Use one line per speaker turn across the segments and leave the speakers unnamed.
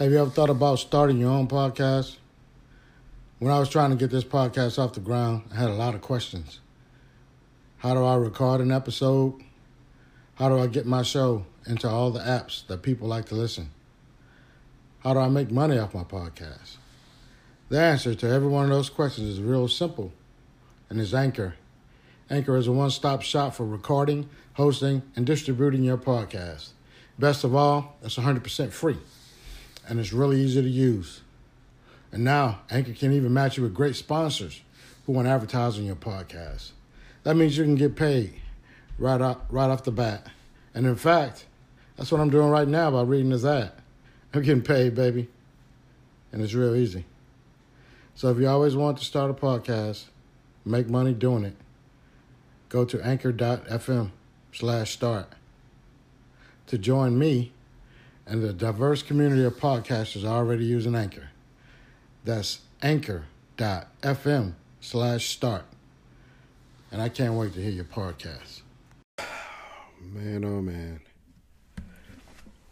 Have you ever thought about starting your own podcast? When I was trying to get this podcast off the ground, I had a lot of questions. How do I record an episode? How do I get my show into all the apps that people like to listen? How do I make money off my podcast? The answer to every one of those questions is real simple, and is Anchor. Anchor is a one stop shop for recording, hosting, and distributing your podcast. Best of all, it's 100% free and it's really easy to use. And now, Anchor can even match you with great sponsors who want to advertise on your podcast. That means you can get paid right off, right off the bat. And in fact, that's what I'm doing right now by reading this ad. I'm getting paid, baby. And it's real easy. So if you always want to start a podcast, make money doing it, go to anchor.fm slash start. To join me and the diverse community of podcasters already using Anchor. That's anchor.fm slash start. And I can't wait to hear your podcast.
Man, oh man.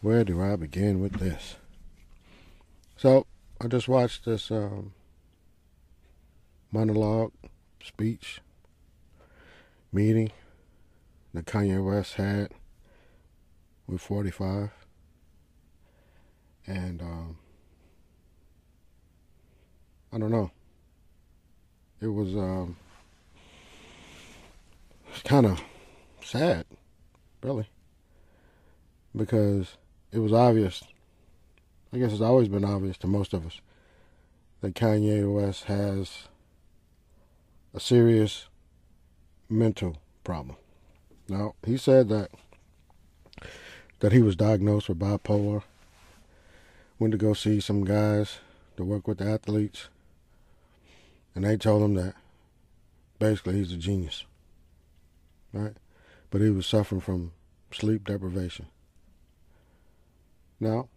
Where do I begin with this? So, I just watched this um, monologue, speech, meeting that Kanye West had with 45 and um, I don't know. It was um, kind of sad, really, because it was obvious. I guess it's always been obvious to most of us that Kanye West has a serious mental problem. Now, he said that that he was diagnosed with bipolar went to go see some guys to work with the athletes, and they told him that basically he's a genius, right? But he was suffering from sleep deprivation. Now,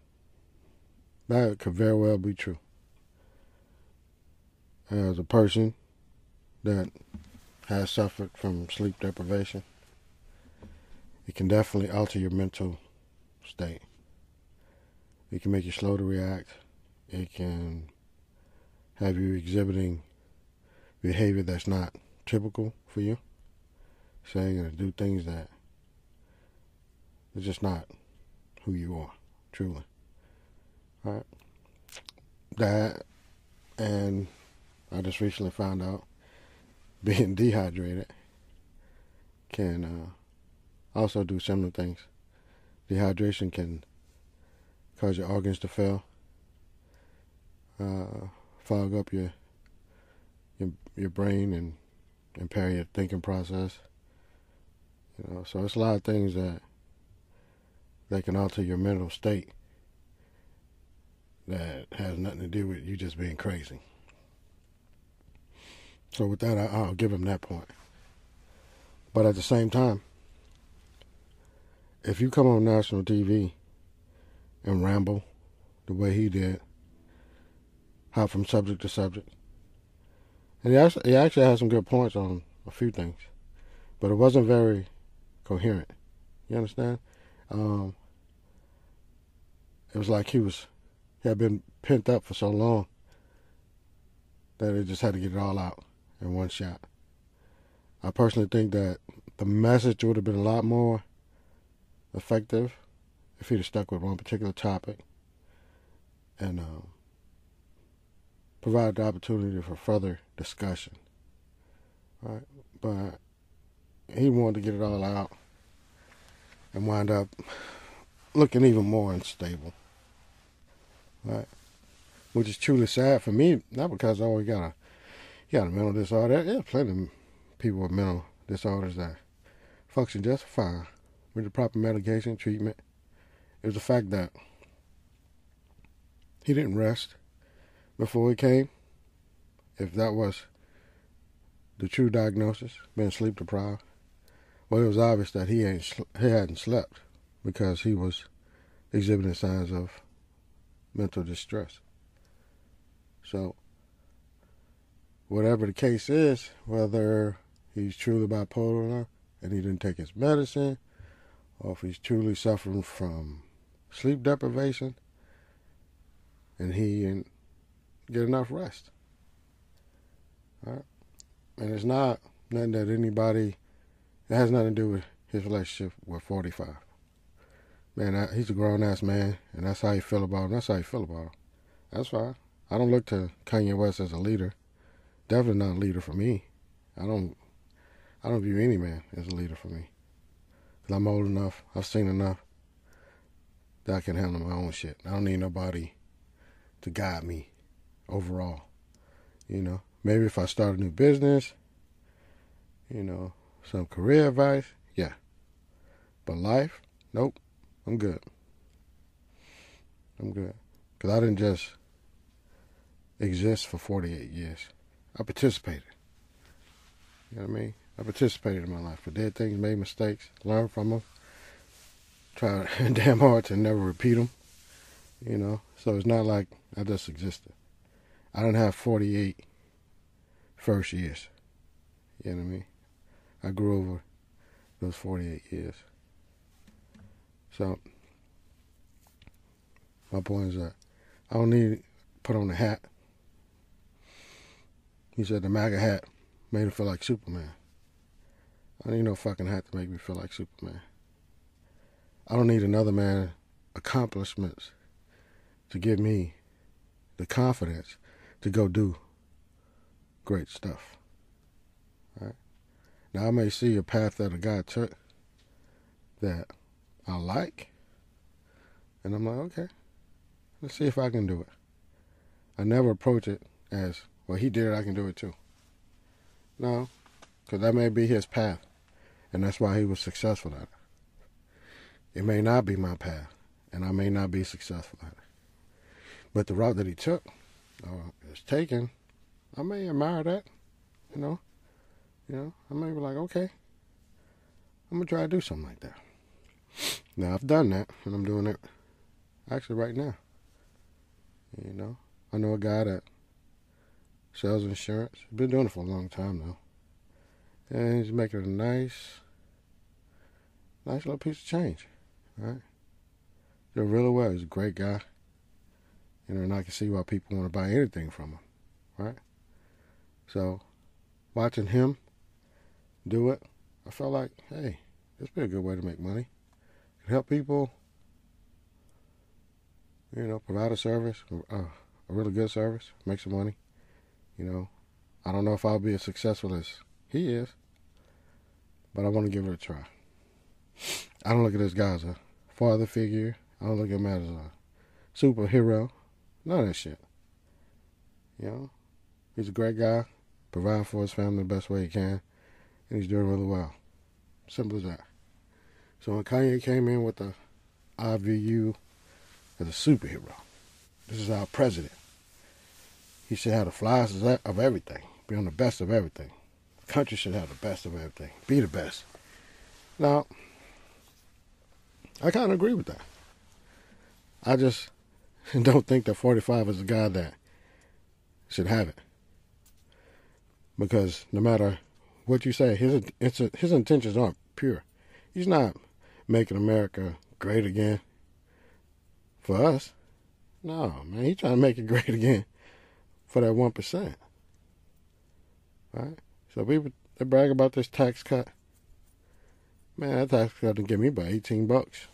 that could very well be true. As a person that has suffered from sleep deprivation, it can definitely alter your mental state. It can make you slow to react. It can have you exhibiting behavior that's not typical for you. Saying or do things that are just not who you are, truly. All right. That, and I just recently found out being dehydrated can uh, also do similar things. Dehydration can cause your organs to fail, uh, fog up your, your your brain and impair your thinking process. You know, so it's a lot of things that that can alter your mental state that has nothing to do with you just being crazy. So with that, I, will give him that point. But at the same time, if you come on national TV and ramble the way he did, hop from subject to subject. And he actually, he actually had some good points on a few things, but it wasn't very coherent. You understand? Um, it was like he was he had been pent up for so long that he just had to get it all out in one shot. I personally think that the message would have been a lot more effective if he'd have stuck with one particular topic and um, provided the opportunity for further discussion. Right? But he wanted to get it all out and wind up looking even more unstable. Right? Which is truly sad for me, not because oh he got a he got a mental disorder. There's plenty of people with mental disorders that function just fine with the proper medication, treatment, was the fact that he didn't rest before he came. If that was the true diagnosis, being sleep deprived, well, it was obvious that he ain't he hadn't slept because he was exhibiting signs of mental distress. So, whatever the case is, whether he's truly bipolar and he didn't take his medicine, or if he's truly suffering from sleep deprivation, and he and get enough rest. All right? And it's not nothing that anybody, it has nothing to do with his relationship with 45. Man, he's a grown ass man, and that's how you feel about him. That's how you feel about him. That's fine. I don't look to Kanye West as a leader. Definitely not a leader for me. I don't. I don't view any man as a leader for me. Cause I'm old enough. I've seen enough that I can handle my own shit. I don't need nobody to guide me overall. You know, maybe if I start a new business, you know, some career advice, yeah. But life, nope, I'm good. I'm good. Because I didn't just exist for 48 years. I participated. You know what I mean? I participated in my life. I did things, made mistakes, learned from them, tried damn hard to never repeat them. You know, so it's not like I just existed. I didn't have 48 first years. You know what I mean? I grew over those 48 years. So, my point is that I don't need to put on a hat. He said the MAGA hat made him feel like Superman. I don't need no fucking hat to make me feel like Superman. I don't need another man's accomplishments to give me the confidence to go do great stuff. Right? Now I may see a path that a guy took that I like, and I'm like, okay, let's see if I can do it. I never approach it as, well, he did it, I can do it too. No, because that may be his path, and that's why he was successful at it. It may not be my path, and I may not be successful at it. But the route that he took, uh, is taken, I may admire that, you know. You know, I may be like, okay, I'm gonna try to do something like that. Now I've done that, and I'm doing it actually right now. You know, I know a guy that sells insurance. Been doing it for a long time now, and he's making a nice, nice little piece of change. Right? Did really well. He's a great guy. You know, and I can see why people want to buy anything from him. Right? So, watching him do it, I felt like, hey, this would be a good way to make money. Help people, you know, provide a service, a really good service, make some money. You know, I don't know if I'll be as successful as he is, but I want to give it a try. I don't look at this guy as a father figure. I don't look at as a superhero. None of that shit. You know, he's a great guy, providing for his family the best way he can, and he's doing really well. Simple as that. So when Kanye came in with the I view you as a superhero, this is our president. He should have the flies of everything, be on the best of everything. The country should have the best of everything, be the best. Now, I kind of agree with that. I just don't think that 45 is the guy that should have it. Because no matter what you say, his his intentions aren't pure. He's not making America great again for us. No, man, he's trying to make it great again for that one percent. Right? So people they brag about this tax cut. Man, that tax cut to give me about eighteen bucks.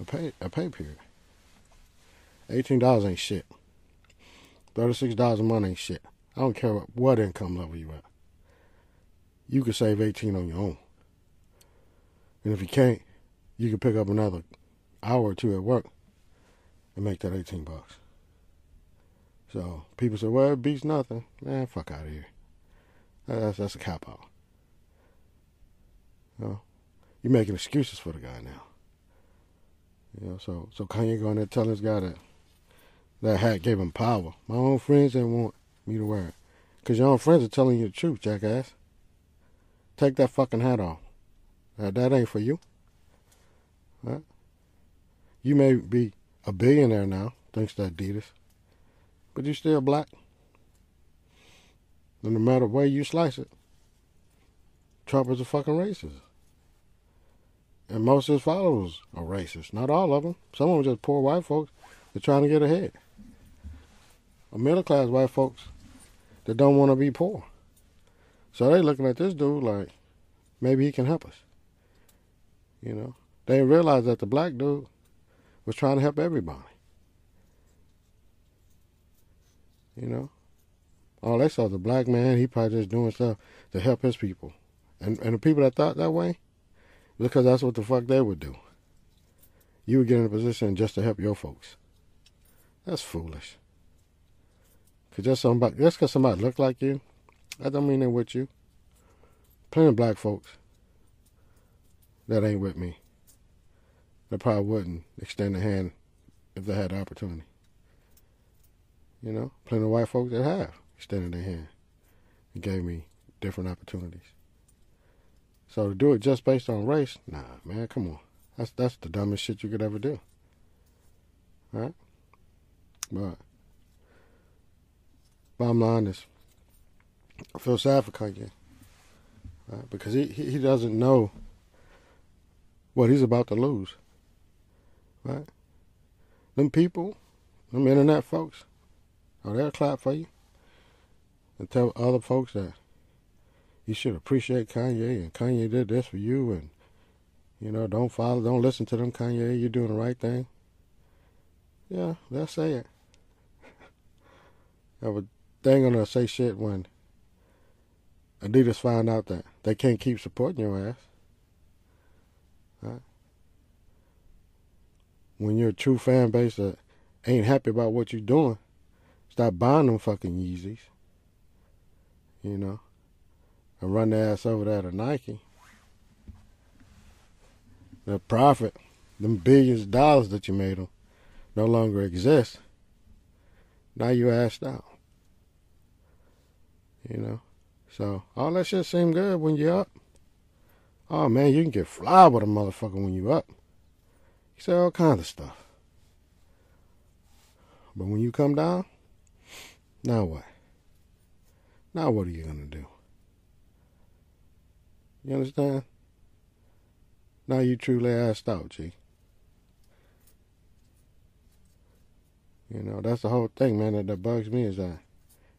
A pay a pay period. Eighteen dollars ain't shit. Thirty six dollars a month ain't shit. I don't care what, income level you at. You can save eighteen on your own. And if you can't, you can pick up another hour or two at work and make that 18 bucks. So people say, well, it beats nothing. Man, fuck out of here. That's, that's a cop out. You know, you're making excuses for the guy now. You know, so so Kanye going there telling this guy that that hat gave him power. My own friends didn't want me to wear it. Because your own friends are telling you the truth, jackass. Take that fucking hat off. That, that ain't for you. Right? You may be a billionaire now, thanks to Adidas, but you're still black. And no matter where you slice it, Trump is a fucking racist. And most of his followers are racist. Not all of them. Some of them just poor white folks They're trying to get ahead. A middle class white folks that don't want to be poor. So they looking at this dude like maybe he can help us. You know, they realize that the black dude was trying to help everybody. You know, all they saw the black man. He probably just doing stuff to help his people, and and the people that thought that way, because that's what the fuck they would do. You would get in a position just to help your folks. That's foolish. Cause just somebody, just cause somebody look like you, I don't mean they're with you. Plenty of black folks that ain't with me. They probably wouldn't extend a hand if they had the opportunity. You know, plenty of white folks that have extended their hand and gave me different opportunities. So to do it just based on race, nah, man, come on. That's that's the dumbest shit you could ever do. Right? But bottom line is I feel sad for Kanye. Right? Because he, he, he doesn't know what he's about to lose. Right? Them people, them internet folks, oh, they'll clap for you and tell other folks that you should appreciate Kanye and Kanye did this for you and you know, don't follow, don't listen to them, Kanye, you're doing the right thing. Yeah, they'll say it. but they ain't gonna say shit when Adidas find out that they can't keep supporting your ass. Right? When you're a true fan base that ain't happy about what you're doing, stop buying them fucking Yeezys. You know, and run their ass over there to Nike. The profit, them billions of dollars that you made them, no longer exist. Now you asked out. You know? So all that shit seem good when you're up. Oh man, you can get fly with a motherfucker when you up. You say all kinds of stuff. But when you come down, now what? Now what are you gonna do? You understand? Now you truly asked out, G. You know, that's the whole thing, man, that, that bugs me is that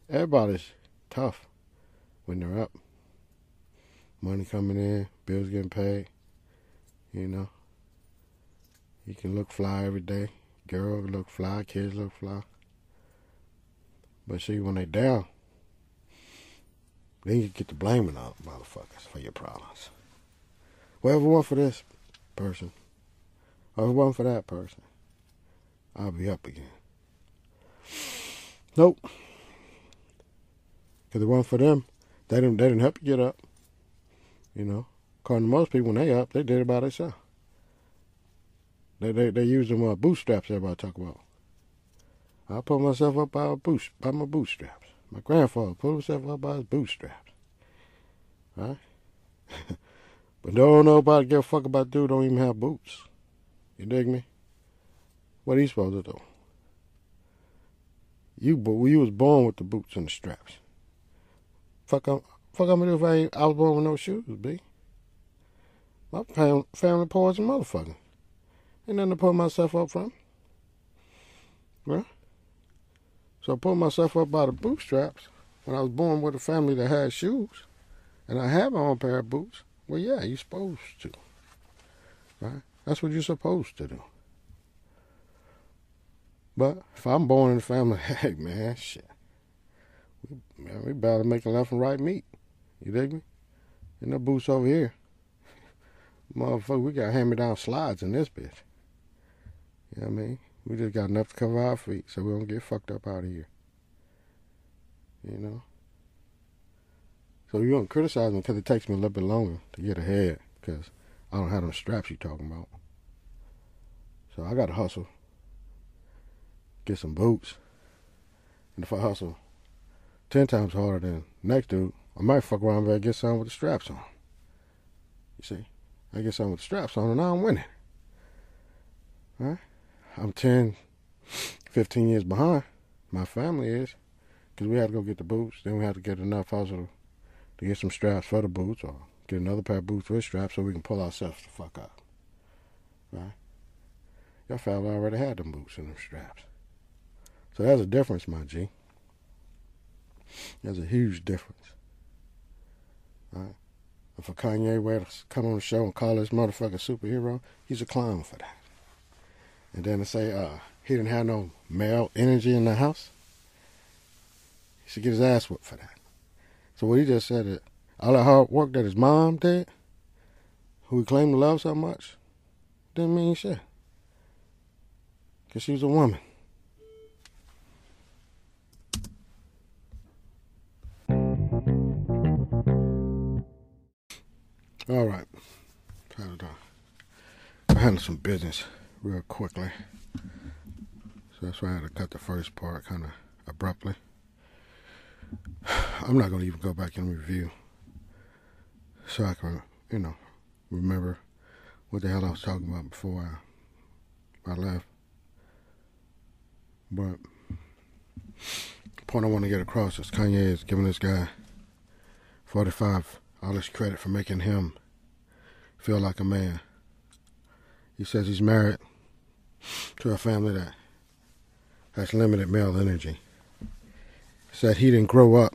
everybody's tough when they're up. Money coming in, bills getting paid. You know. You can look fly every day. Girl look fly, kids look fly. But see, when they down, then you get to blaming all motherfuckers for your problems. It weren't for this person, or if for that person, I'll be up again. Nope. Because it wasn't for them, they didn't they didn't help you get up. You know, according to most people, when they up, they did it by themselves. They they they use them uh, bootstraps. Everybody talk about. I pull myself up by a boot by my bootstraps. My grandfather pulled himself up by his bootstraps. Right? but don't nobody give a fuck about dude don't even have boots. You dig me? What are you supposed to do? You but you was born with the boots and the straps. Fuck up, fuck I'm gonna do if I ain't, I was born with no shoes, B. My family, family poor as a motherfucker. Ain't nothing to pull myself up from. Right? So I pulled myself up by the bootstraps when I was born with a family that had shoes. And I have my own pair of boots. Well, yeah, you're supposed to. Right? That's what you're supposed to do. But if I'm born in a family, hey, man, shit we, man, we better make left and right meet. You dig me? And no boots over here. Motherfucker, we got hand me down slides in this bitch. You know what I mean? We just got enough to cover our feet so we don't get fucked up out of here. You know? So you don't criticize me because it takes me a little bit longer to get ahead because I don't have those straps you talking about. So I got to hustle. Get some boots. And if I hustle ten times harder than next dude, I might fuck around and get something with the straps on. You see? I get something with the straps on and now I'm winning. Right? I'm 10, 15 years behind. My family is. Because we had to go get the boots. Then we had to get enough hustle to get some straps for the boots or get another pair of boots with straps so we can pull ourselves the fuck out. Right? Your fella already had them boots and them straps. So that's a difference, my G. There's a huge difference. Right? And for Kanye West to come on the show and call this motherfucker superhero, he's a clown for that. And then to say uh, he didn't have no male energy in the house, he should get his ass whooped for that. So what he just said that all that hard work that his mom did, who he claimed to love so much, didn't mean shit. Because she was a woman. All right. I handle some business real quickly. So that's why I had to cut the first part kind of abruptly. I'm not going to even go back and review so I can, you know, remember what the hell I was talking about before I, I left. But the point I want to get across is Kanye is giving this guy 45 all this credit for making him feel like a man. He says he's married to a family that has limited male energy. Said he didn't grow up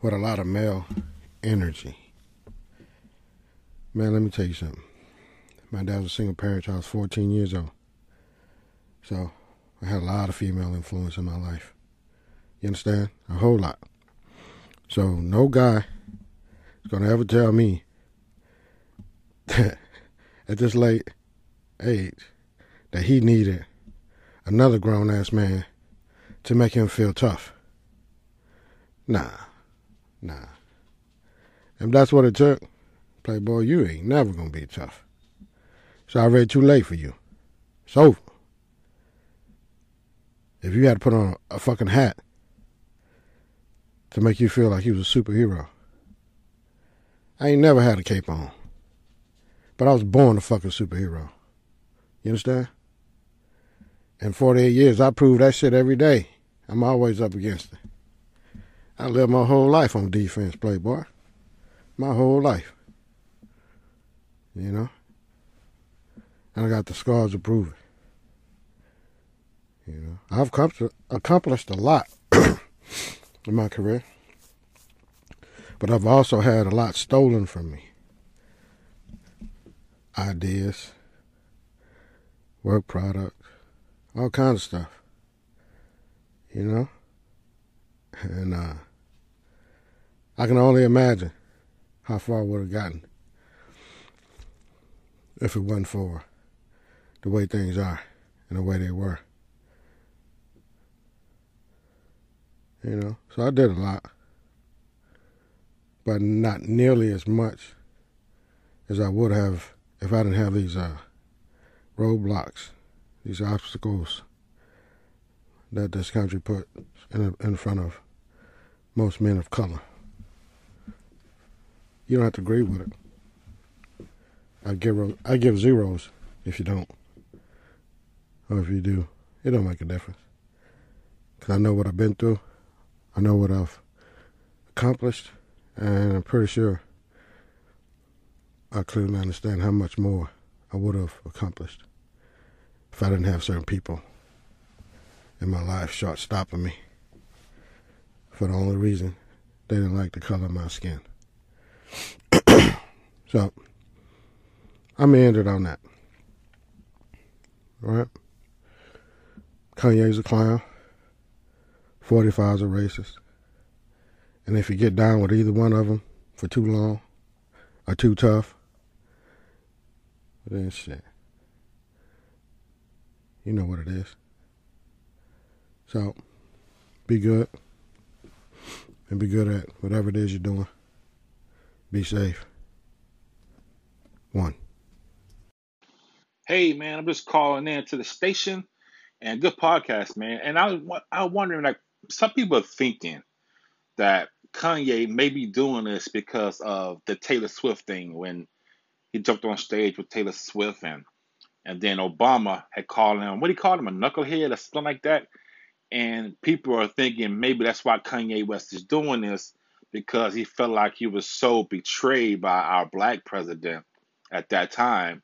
with a lot of male energy. Man, let me tell you something. My dad was a single parent I was 14 years old. So I had a lot of female influence in my life. You understand? A whole lot. So no guy is going to ever tell me that at this late age that he needed another grown ass man to make him feel tough. Nah, nah. If that's what it took, Playboy, you ain't never gonna be tough. It's already too late for you. It's over. If you had to put on a, fucking hat to make you feel like you was a superhero, I ain't never had a cape on. But I was born a fucking superhero. You understand? In 48 years, I prove that shit every day. I'm always up against it. I lived my whole life on defense, playboy. My whole life. You know? And I got the scars to prove it. You know, I've accomplished a lot in my career, but I've also had a lot stolen from me ideas, work product, all kinds of stuff. You know? And uh, I can only imagine how far I would have gotten if it wasn't for the way things are and the way they were. You know, so I did a lot, but not nearly as much as I would have if I didn't have these uh, roadblocks, these obstacles that this country put in, in front of most men of color. You don't have to agree with it. I give I give zeros if you don't, or if you do, it don't make a difference. Cause I know what I've been through, I know what I've accomplished, and I'm pretty sure I clearly understand how much more I would have accomplished I didn't have certain people in my life short stopping me for the only reason they didn't like the color of my skin. so I'm ended on that. All right? Kanye's a clown. 45's a racist. And if you get down with either one of them for too long or too tough, then shit. You know what it is. So, be good. And be good at whatever it is you're doing. Be safe. One.
Hey, man, I'm just calling in to the station and good podcast, man. And I was, I was wondering, like, some people are thinking that Kanye may be doing this because of the Taylor Swift thing when he jumped on stage with Taylor Swift and and then Obama had called him what he called him a knucklehead or something like that. And people are thinking maybe that's why Kanye West is doing this because he felt like he was so betrayed by our black president at that time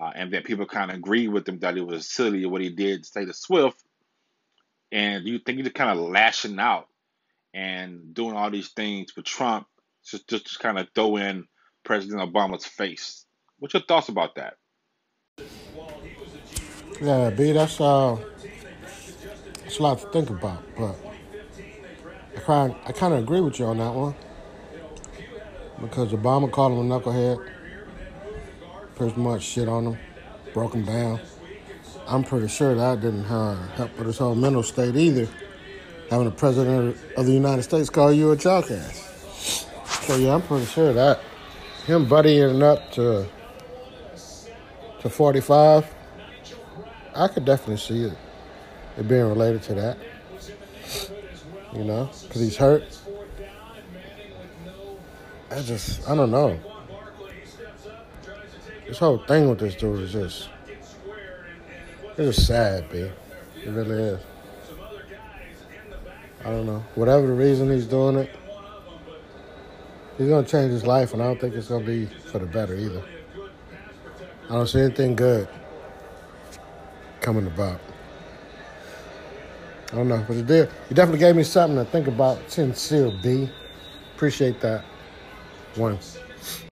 uh, and that people kind of agreed with him that it was silly what he did to Taylor Swift. And you think he's kind of lashing out and doing all these things with Trump just just to kind of throw in President Obama's face. What's your thoughts about that?
Yeah, B, that's uh, it's a lot to think about, but I kind I kind of agree with you on that one because Obama called him a knucklehead, pretty much shit on him, broke him down. I'm pretty sure that didn't uh, help with his whole mental state either. Having the president of the United States call you a jackass. So yeah, I'm pretty sure that him buddying up to to 45, I could definitely see it, it being related to that. You know, because he's hurt. I just, I don't know. This whole thing with this dude is just, it's just sad, B. It really is. I don't know. Whatever the reason he's doing it, he's gonna change his life, and I don't think it's gonna be for the better either. I don't see anything good coming about. I don't know, but it did. You definitely gave me something to think about. Sincere B. Appreciate that. One.